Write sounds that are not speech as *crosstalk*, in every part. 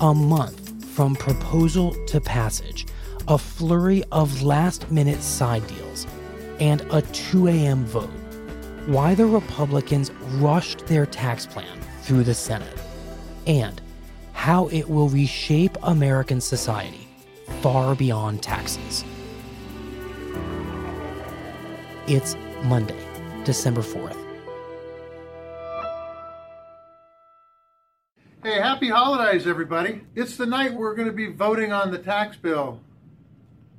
a month from proposal to passage, a flurry of last minute side deals, and a 2 a.m. vote. Why the Republicans rushed their tax plan through the Senate, and how it will reshape American society far beyond taxes. It's Monday, December 4th. Hey, happy holidays, everybody. It's the night we're going to be voting on the tax bill.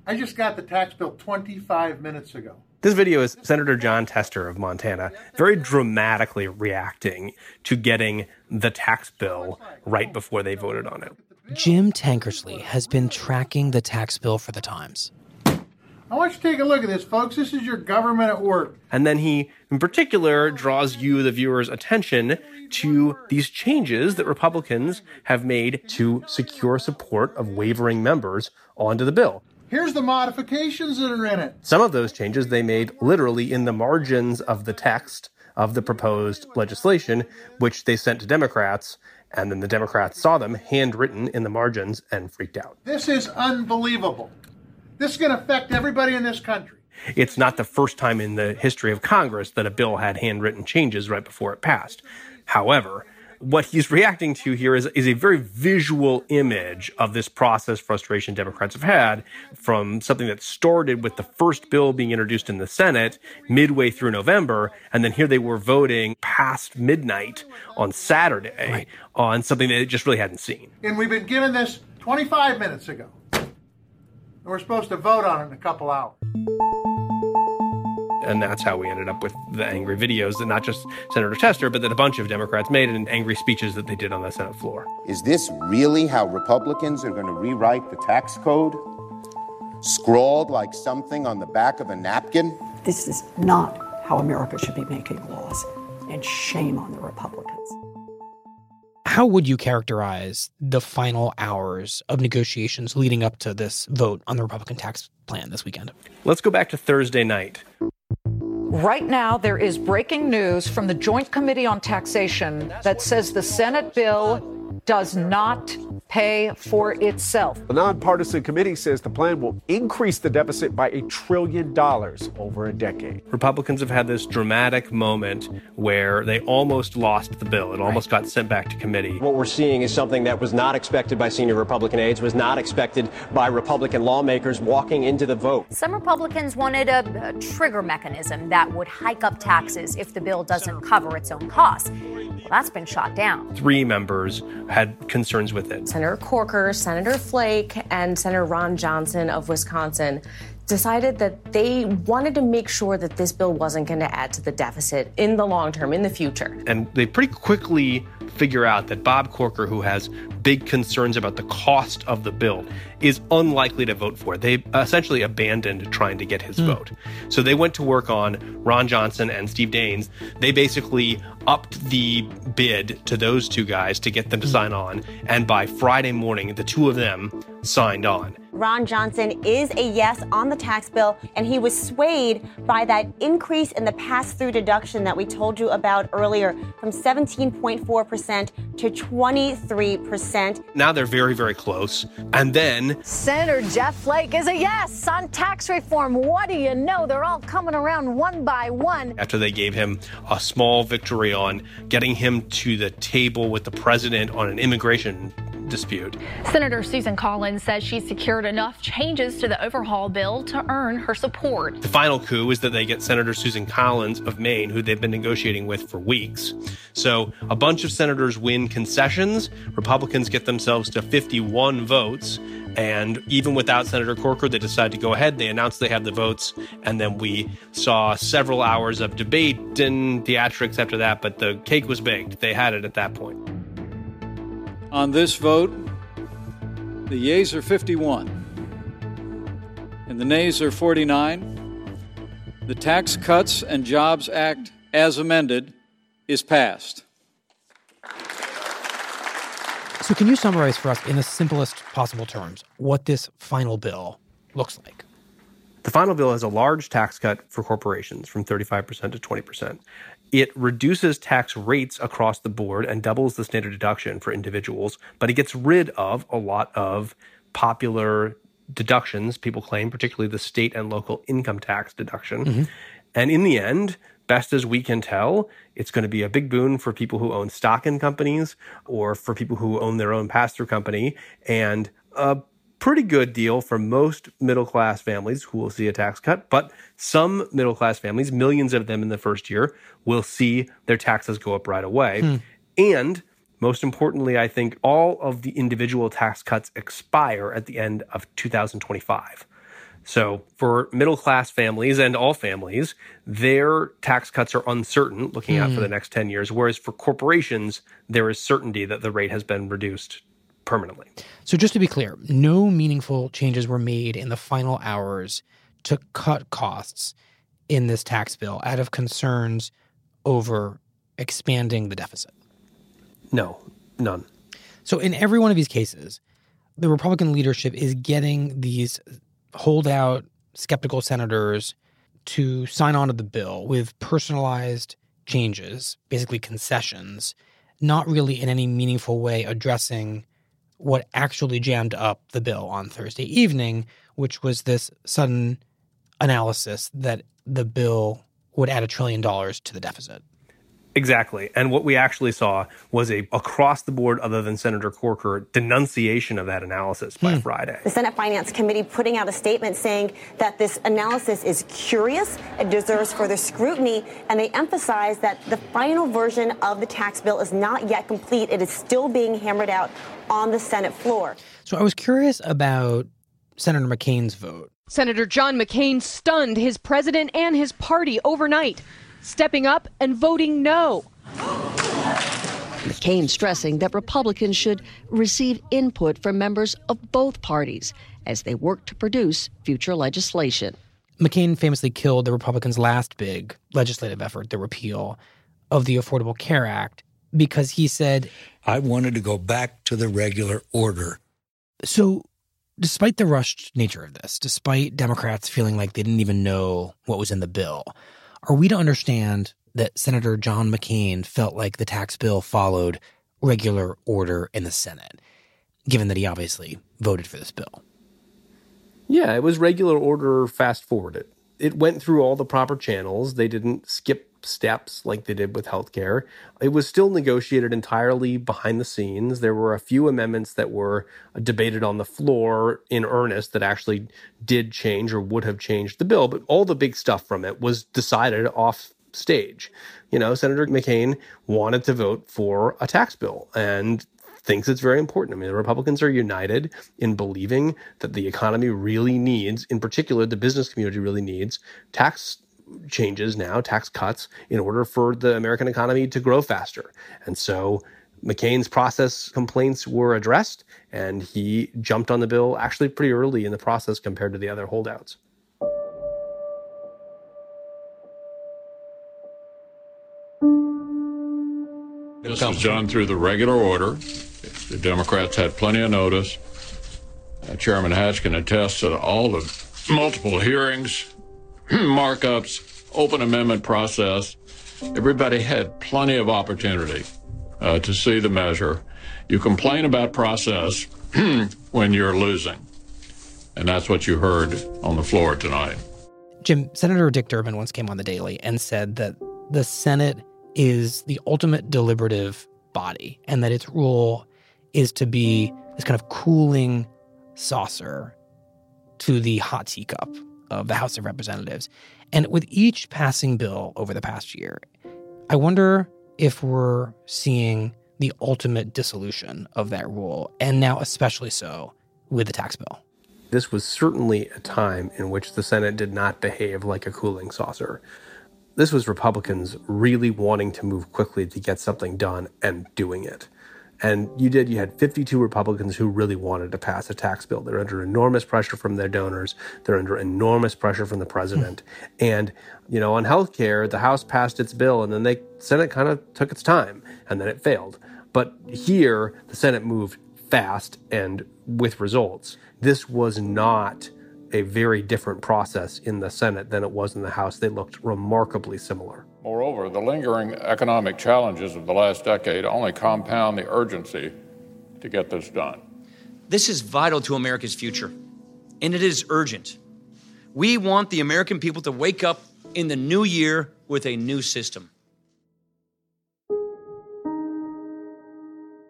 I just got the tax bill 25 minutes ago. This video is Senator Jon Tester of Montana very dramatically reacting to getting the tax bill right before they voted on it. Jim Tankersley has been tracking the tax bill for the Times. I want you to take a look at this, folks. This is your government at work. And then he, in particular, draws you, the viewer's attention to these changes that Republicans have made to secure support of wavering members onto the bill. Here's the modifications that are in it. Some of those changes they made literally in the margins of the text of the proposed legislation, which they sent to Democrats. And then the Democrats saw them handwritten in the margins and freaked out. This is unbelievable. This is going to affect everybody in this country. It's not the first time in the history of Congress that a bill had handwritten changes right before it passed. However, what he's reacting to here is, is a very visual image of this process frustration Democrats have had from something that started with the first bill being introduced in the Senate midway through November. And then here they were voting past midnight on Saturday right. on something that they just really hadn't seen. And we've been given this 25 minutes ago. And we're supposed to vote on it in a couple hours. And that's how we ended up with the angry videos that not just Senator Tester, but that a bunch of Democrats made and angry speeches that they did on the Senate floor. Is this really how Republicans are going to rewrite the tax code? Scrawled like something on the back of a napkin? This is not how America should be making laws, and shame on the Republicans. How would you characterize the final hours of negotiations leading up to this vote on the Republican tax plan this weekend? Let's go back to Thursday night. Right now, there is breaking news from the Joint Committee on Taxation that says the Senate bill does not pay for itself. The nonpartisan committee says the plan will increase the deficit by a trillion dollars over a decade. Republicans have had this dramatic moment where they almost lost the bill. It almost got sent back to committee. What we're seeing is something that was not expected by senior Republican aides, was not expected by Republican lawmakers walking into the vote. Some Republicans wanted a, a trigger mechanism that would hike up taxes if the bill doesn't cover its own costs. Well, that's been shot down. Three members had concerns with it. Senator Corker, Senator Flake, and Senator Ron Johnson of Wisconsin decided that they wanted to make sure that this bill wasn't going to add to the deficit in the long term, in the future. And they pretty quickly figure out that Bob Corker, who has big concerns about the cost of the bill, is unlikely to vote for it. They essentially abandoned trying to get his mm. vote. So they went to work on Ron Johnson and Steve Daines. They basically upped the bid to those two guys to get them to mm. sign on. And by Friday morning, the two of them signed on. Ron Johnson is a yes on the tax bill, and he was swayed by that increase in the pass through deduction that we told you about earlier from 17.4% to 23%. Now they're very, very close. And then Senator Jeff Flake is a yes on tax reform. What do you know? They're all coming around one by one. after they gave him a small victory on getting him to the table with the president on an immigration dispute. Senator Susan Collins says she secured enough changes to the overhaul bill to earn her support. The final coup is that they get Senator Susan Collins of Maine, who they've been negotiating with for weeks. So a bunch of senators win concessions. Republicans get themselves to 51 votes. And even without Senator Corker, they decide to go ahead. They announce they have the votes. And then we saw several hours of debate and theatrics after that. But the cake was baked. They had it at that point. On this vote, the yeas are 51 and the nays are 49. The Tax Cuts and Jobs Act, as amended, is passed. So, can you summarize for us in the simplest possible terms what this final bill looks like? The final bill has a large tax cut for corporations from 35% to 20%. It reduces tax rates across the board and doubles the standard deduction for individuals, but it gets rid of a lot of popular deductions, people claim, particularly the state and local income tax deduction. Mm-hmm. And in the end, best as we can tell, it's going to be a big boon for people who own stock in companies or for people who own their own pass through company and a pretty good deal for most middle class families who will see a tax cut. But some middle class families, millions of them in the first year, will see their taxes go up right away. Hmm. And most importantly, I think all of the individual tax cuts expire at the end of 2025. So for middle class families and all families, their tax cuts are uncertain looking out for Hmm. the next 10 years. Whereas for corporations, there is certainty that the rate has been reduced permanently. So, just to be clear, no meaningful changes were made in the final hours to cut costs in this tax bill out of concerns over expanding the deficit. No, none. So, in every one of these cases, the Republican leadership is getting these holdout, skeptical senators to sign on to the bill with personalized changes, basically concessions, not really in any meaningful way addressing what actually jammed up the bill on Thursday evening, which was this sudden analysis that the bill would add a trillion dollars to the deficit. Exactly. And what we actually saw was a across the board, other than Senator Corker, denunciation of that analysis by hmm. Friday. The Senate Finance Committee putting out a statement saying that this analysis is curious, it deserves further scrutiny, and they emphasize that the final version of the tax bill is not yet complete. It is still being hammered out on the Senate floor. So I was curious about Senator McCain's vote. Senator John McCain stunned his president and his party overnight, stepping up and voting no. McCain stressing that Republicans should receive input from members of both parties as they work to produce future legislation. McCain famously killed the Republicans' last big legislative effort, the repeal of the Affordable Care Act, because he said, I wanted to go back to the regular order. So, despite the rushed nature of this, despite Democrats feeling like they didn't even know what was in the bill, are we to understand that Senator John McCain felt like the tax bill followed regular order in the Senate, given that he obviously voted for this bill? Yeah, it was regular order fast forwarded. It went through all the proper channels. They didn't skip steps like they did with healthcare. It was still negotiated entirely behind the scenes. There were a few amendments that were debated on the floor in earnest that actually did change or would have changed the bill, but all the big stuff from it was decided off stage. You know, Senator McCain wanted to vote for a tax bill and thinks it's very important. I mean, the Republicans are united in believing that the economy really needs, in particular, the business community really needs tax changes now, tax cuts, in order for the American economy to grow faster. And so McCain's process complaints were addressed, and he jumped on the bill actually pretty early in the process compared to the other holdouts. This was done through the regular order. The Democrats had plenty of notice. Uh, Chairman Hatch can attest to all the multiple hearings, *clears throat* markups, open amendment process. Everybody had plenty of opportunity uh, to see the measure. You complain about process *clears throat* when you're losing. And that's what you heard on the floor tonight. Jim, Senator Dick Durbin once came on the Daily and said that the Senate is the ultimate deliberative body and that its role is to be this kind of cooling saucer to the hot teacup of the House of Representatives. And with each passing bill over the past year, I wonder if we're seeing the ultimate dissolution of that rule, and now especially so with the tax bill. This was certainly a time in which the Senate did not behave like a cooling saucer. This was Republicans really wanting to move quickly to get something done and doing it. And you did, you had 52 Republicans who really wanted to pass a tax bill. They're under enormous pressure from their donors, they're under enormous pressure from the president. Hmm. and, you know, on health care, the House passed its bill and then the Senate kind of took its time and then it failed. But here, the Senate moved fast and with results. This was not a very different process in the Senate than it was in the House. They looked remarkably similar. Moreover, the lingering economic challenges of the last decade only compound the urgency to get this done. This is vital to America's future, and it is urgent. We want the American people to wake up in the new year with a new system.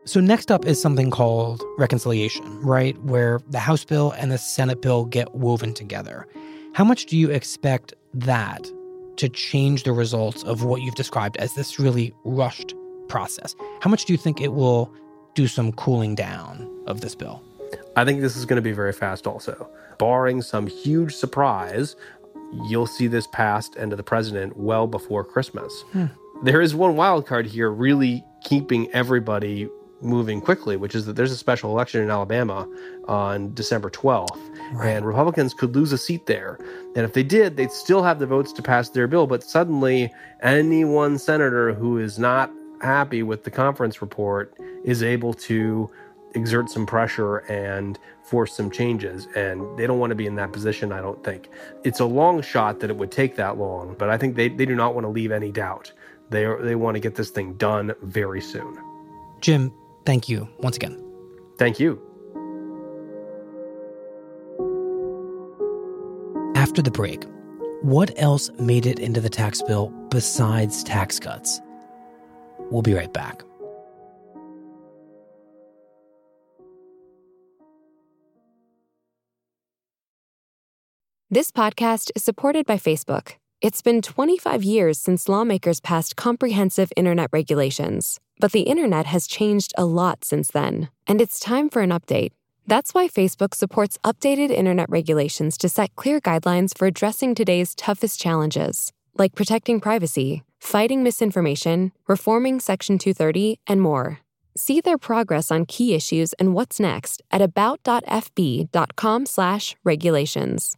So, next up is something called reconciliation, right? Where the House bill and the Senate bill get woven together. How much do you expect that to change the results of what you've described as this really rushed process? How much do you think it will do some cooling down of this bill? I think this is going to be very fast also. Barring some huge surprise, you'll see this passed and to the president well before Christmas. Hmm. There is one wild card here really keeping everybody moving quickly, which is that there's a special election in Alabama on December 12th. Right. And Republicans could lose a seat there. And if they did, they'd still have the votes to pass their bill. But suddenly, any one senator who is not happy with the conference report is able to exert some pressure and force some changes. And they don't want to be in that position, I don't think. It's a long shot that it would take that long, but I think they, they do not want to leave any doubt. They, are, they want to get this thing done very soon. Jim, Thank you once again. Thank you. After the break, what else made it into the tax bill besides tax cuts? We'll be right back. This podcast is supported by Facebook. It's been 25 years since lawmakers passed comprehensive internet regulations but the internet has changed a lot since then, and it's time for an update. That's why Facebook supports updated internet regulations to set clear guidelines for addressing today's toughest challenges, like protecting privacy, fighting misinformation, reforming Section 230, and more. See their progress on key issues and what's next at about.fb.com/regulations.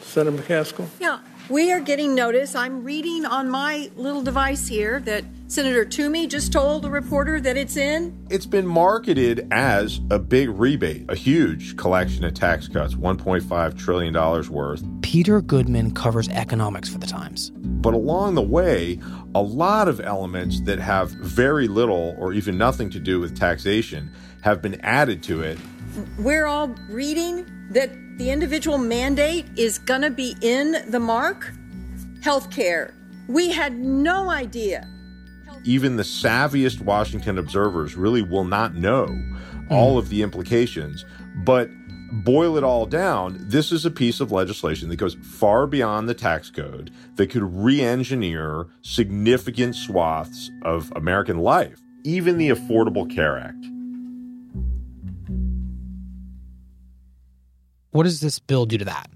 Senator McCaskill? Yeah, we are getting notice. I'm reading on my little device here that Senator Toomey just told a reporter that it's in. It's been marketed as a big rebate, a huge collection of tax cuts, $1.5 trillion worth. Peter Goodman covers economics for the Times. But along the way, a lot of elements that have very little or even nothing to do with taxation have been added to it. We're all reading that the individual mandate is going to be in the mark? Healthcare. We had no idea. Even the savviest Washington observers really will not know mm. all of the implications. But boil it all down, this is a piece of legislation that goes far beyond the tax code that could re engineer significant swaths of American life, even the Affordable Care Act. What does this bill do to that?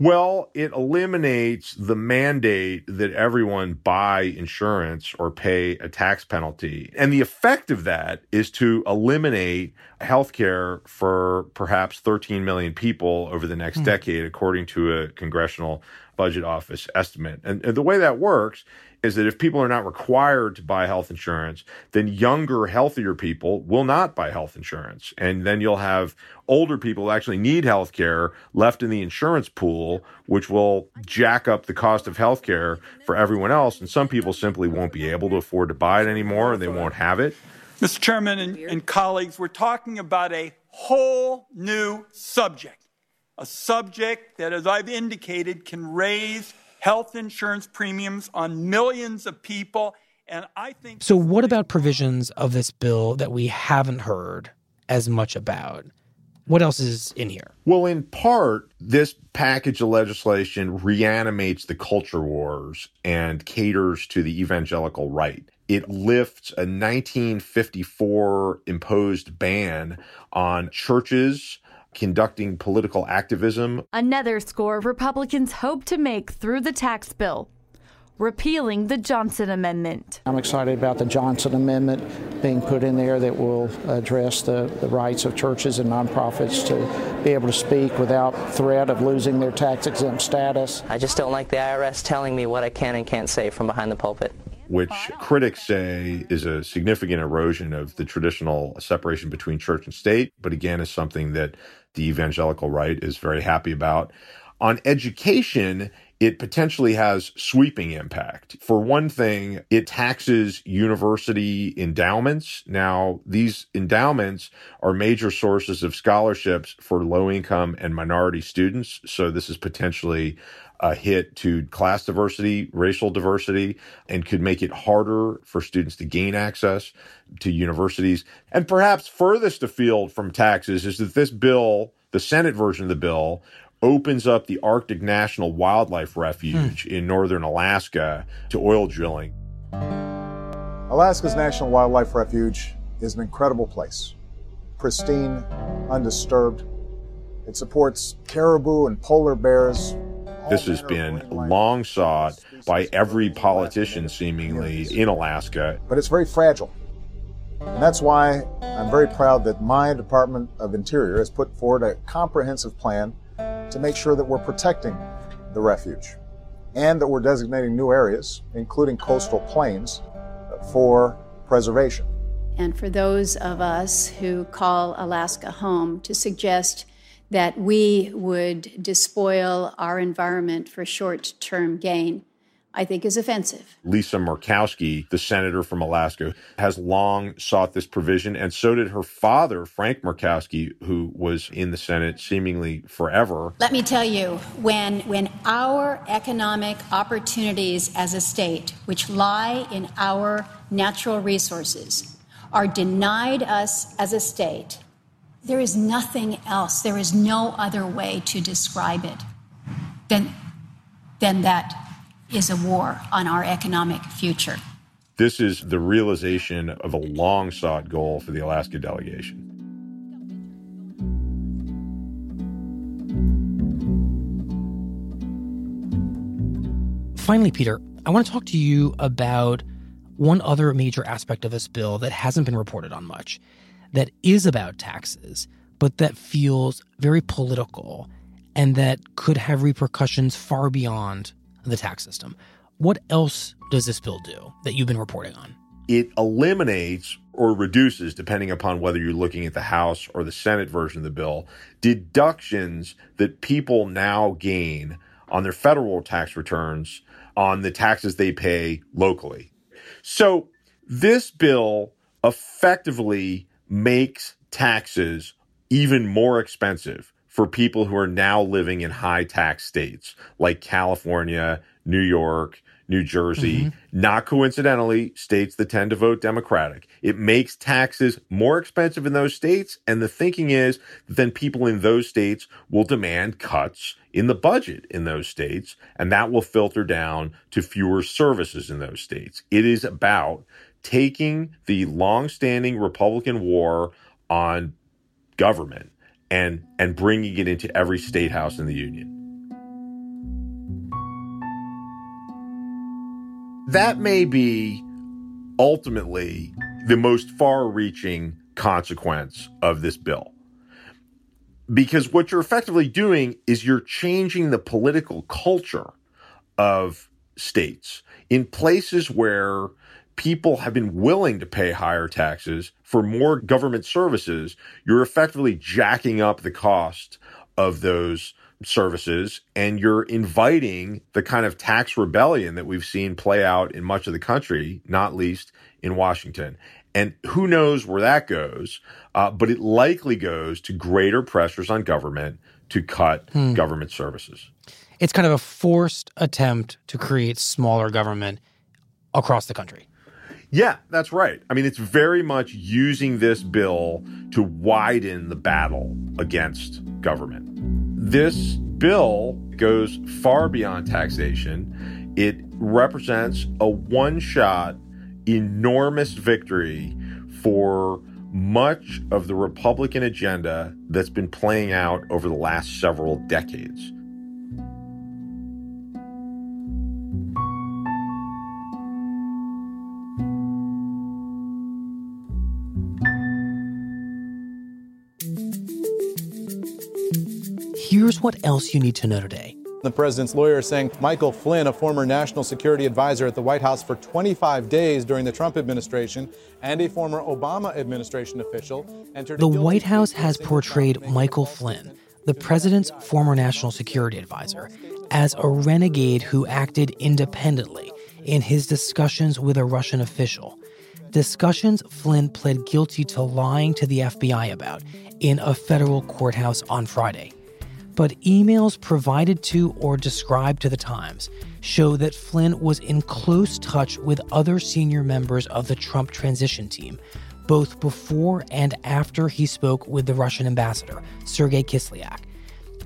Well, it eliminates the mandate that everyone buy insurance or pay a tax penalty. And the effect of that is to eliminate health care for perhaps 13 million people over the next mm. decade, according to a congressional budget office estimate. And, and the way that works is that if people are not required to buy health insurance, then younger, healthier people will not buy health insurance. And then you'll have older people who actually need health care left in the insurance pool, which will jack up the cost of health care for everyone else. And some people simply won't be able to afford to buy it anymore and they won't have it. Mr. Chairman and, and colleagues, we're talking about a whole new subject, a subject that, as I've indicated, can raise health insurance premiums on millions of people. And I think. So, what about provisions of this bill that we haven't heard as much about? What else is in here? Well, in part, this package of legislation reanimates the culture wars and caters to the evangelical right. It lifts a 1954 imposed ban on churches conducting political activism. Another score Republicans hope to make through the tax bill repealing the Johnson Amendment. I'm excited about the Johnson Amendment being put in there that will address the, the rights of churches and nonprofits to be able to speak without threat of losing their tax exempt status. I just don't like the IRS telling me what I can and can't say from behind the pulpit which critics say is a significant erosion of the traditional separation between church and state, but again is something that the evangelical right is very happy about. On education, it potentially has sweeping impact. For one thing, it taxes university endowments. Now, these endowments are major sources of scholarships for low income and minority students. So this is potentially a hit to class diversity, racial diversity, and could make it harder for students to gain access to universities. And perhaps furthest afield from taxes is that this bill, the Senate version of the bill, opens up the Arctic National Wildlife Refuge hmm. in northern Alaska to oil drilling. Alaska's National Wildlife Refuge is an incredible place. Pristine, undisturbed. It supports caribou and polar bears. This has been long sought by every politician, seemingly, in Alaska. But it's very fragile. And that's why I'm very proud that my Department of Interior has put forward a comprehensive plan to make sure that we're protecting the refuge and that we're designating new areas, including coastal plains, for preservation. And for those of us who call Alaska home, to suggest that we would despoil our environment for short term gain I think is offensive. Lisa Murkowski, the senator from Alaska, has long sought this provision, and so did her father, Frank Murkowski, who was in the Senate seemingly forever. Let me tell you, when, when our economic opportunities as a state, which lie in our natural resources, are denied us as a state, there is nothing else, there is no other way to describe it than, than that is a war on our economic future. This is the realization of a long sought goal for the Alaska delegation. Finally, Peter, I want to talk to you about one other major aspect of this bill that hasn't been reported on much, that is about taxes, but that feels very political and that could have repercussions far beyond the tax system. What else does this bill do that you've been reporting on? It eliminates or reduces, depending upon whether you're looking at the House or the Senate version of the bill, deductions that people now gain on their federal tax returns on the taxes they pay locally. So this bill effectively makes taxes even more expensive for people who are now living in high tax states like California, New York, New Jersey, mm-hmm. not coincidentally, states that tend to vote Democratic. It makes taxes more expensive in those states. And the thinking is that then people in those states will demand cuts in the budget in those states. And that will filter down to fewer services in those states. It is about taking the longstanding Republican war on government and and bringing it into every state house in the union. That may be ultimately the most far-reaching consequence of this bill. Because what you're effectively doing is you're changing the political culture of states, in places where people have been willing to pay higher taxes for more government services, you're effectively jacking up the cost of those services and you're inviting the kind of tax rebellion that we've seen play out in much of the country, not least in Washington. And who knows where that goes, uh, but it likely goes to greater pressures on government to cut hmm. government services. It's kind of a forced attempt to create smaller government across the country. Yeah, that's right. I mean, it's very much using this bill to widen the battle against government. This bill goes far beyond taxation. It represents a one shot, enormous victory for much of the Republican agenda that's been playing out over the last several decades. Here's what else you need to know today. The president's lawyer is saying Michael Flynn, a former national security advisor at the White House for 25 days during the Trump administration and a former Obama administration official, entered. The White House has portrayed Michael Flynn, the president's former national security advisor, as a renegade who acted independently in his discussions with a Russian official. Discussions Flynn pled guilty to lying to the FBI about in a federal courthouse on Friday but emails provided to or described to the Times show that Flynn was in close touch with other senior members of the Trump transition team, both before and after he spoke with the Russian ambassador, Sergei Kislyak,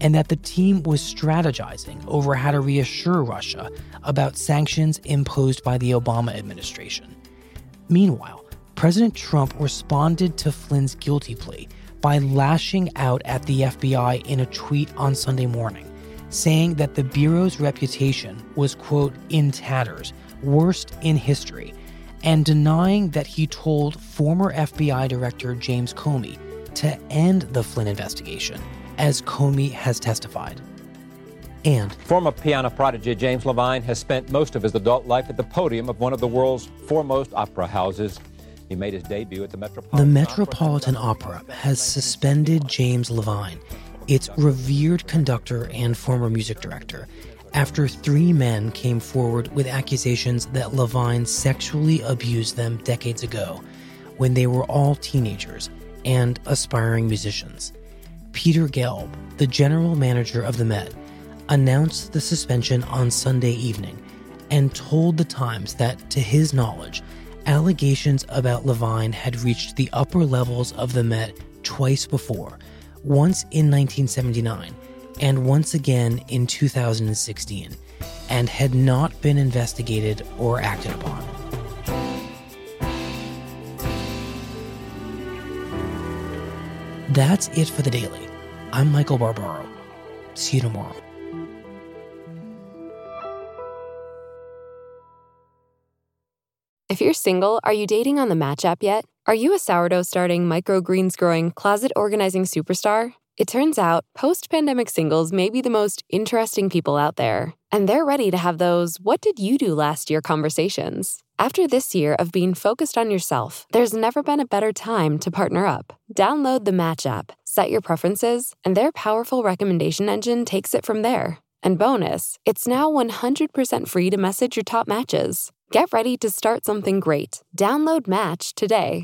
and that the team was strategizing over how to reassure Russia about sanctions imposed by the Obama administration. Meanwhile, President Trump responded to Flynn's guilty plea by lashing out at the FBI in a tweet on Sunday morning, saying that the Bureau's reputation was, quote, in tatters, worst in history, and denying that he told former FBI Director James Comey to end the Flynn investigation, as Comey has testified. And former piano prodigy James Levine has spent most of his adult life at the podium of one of the world's foremost opera houses. He made his debut at the Metropolitan, the Metropolitan Opera. Opera has suspended James Levine, its revered conductor and former music director, after three men came forward with accusations that Levine sexually abused them decades ago when they were all teenagers and aspiring musicians. Peter Gelb, the general manager of the Met, announced the suspension on Sunday evening and told the Times that, to his knowledge, Allegations about Levine had reached the upper levels of the Met twice before, once in 1979 and once again in 2016, and had not been investigated or acted upon. That's it for the daily. I'm Michael Barbaro. See you tomorrow. If you're single, are you dating on the Match app yet? Are you a sourdough starting, microgreens growing, closet organizing superstar? It turns out, post pandemic singles may be the most interesting people out there. And they're ready to have those what did you do last year conversations. After this year of being focused on yourself, there's never been a better time to partner up. Download the Match app, set your preferences, and their powerful recommendation engine takes it from there. And bonus, it's now 100% free to message your top matches. Get ready to start something great. Download Match today.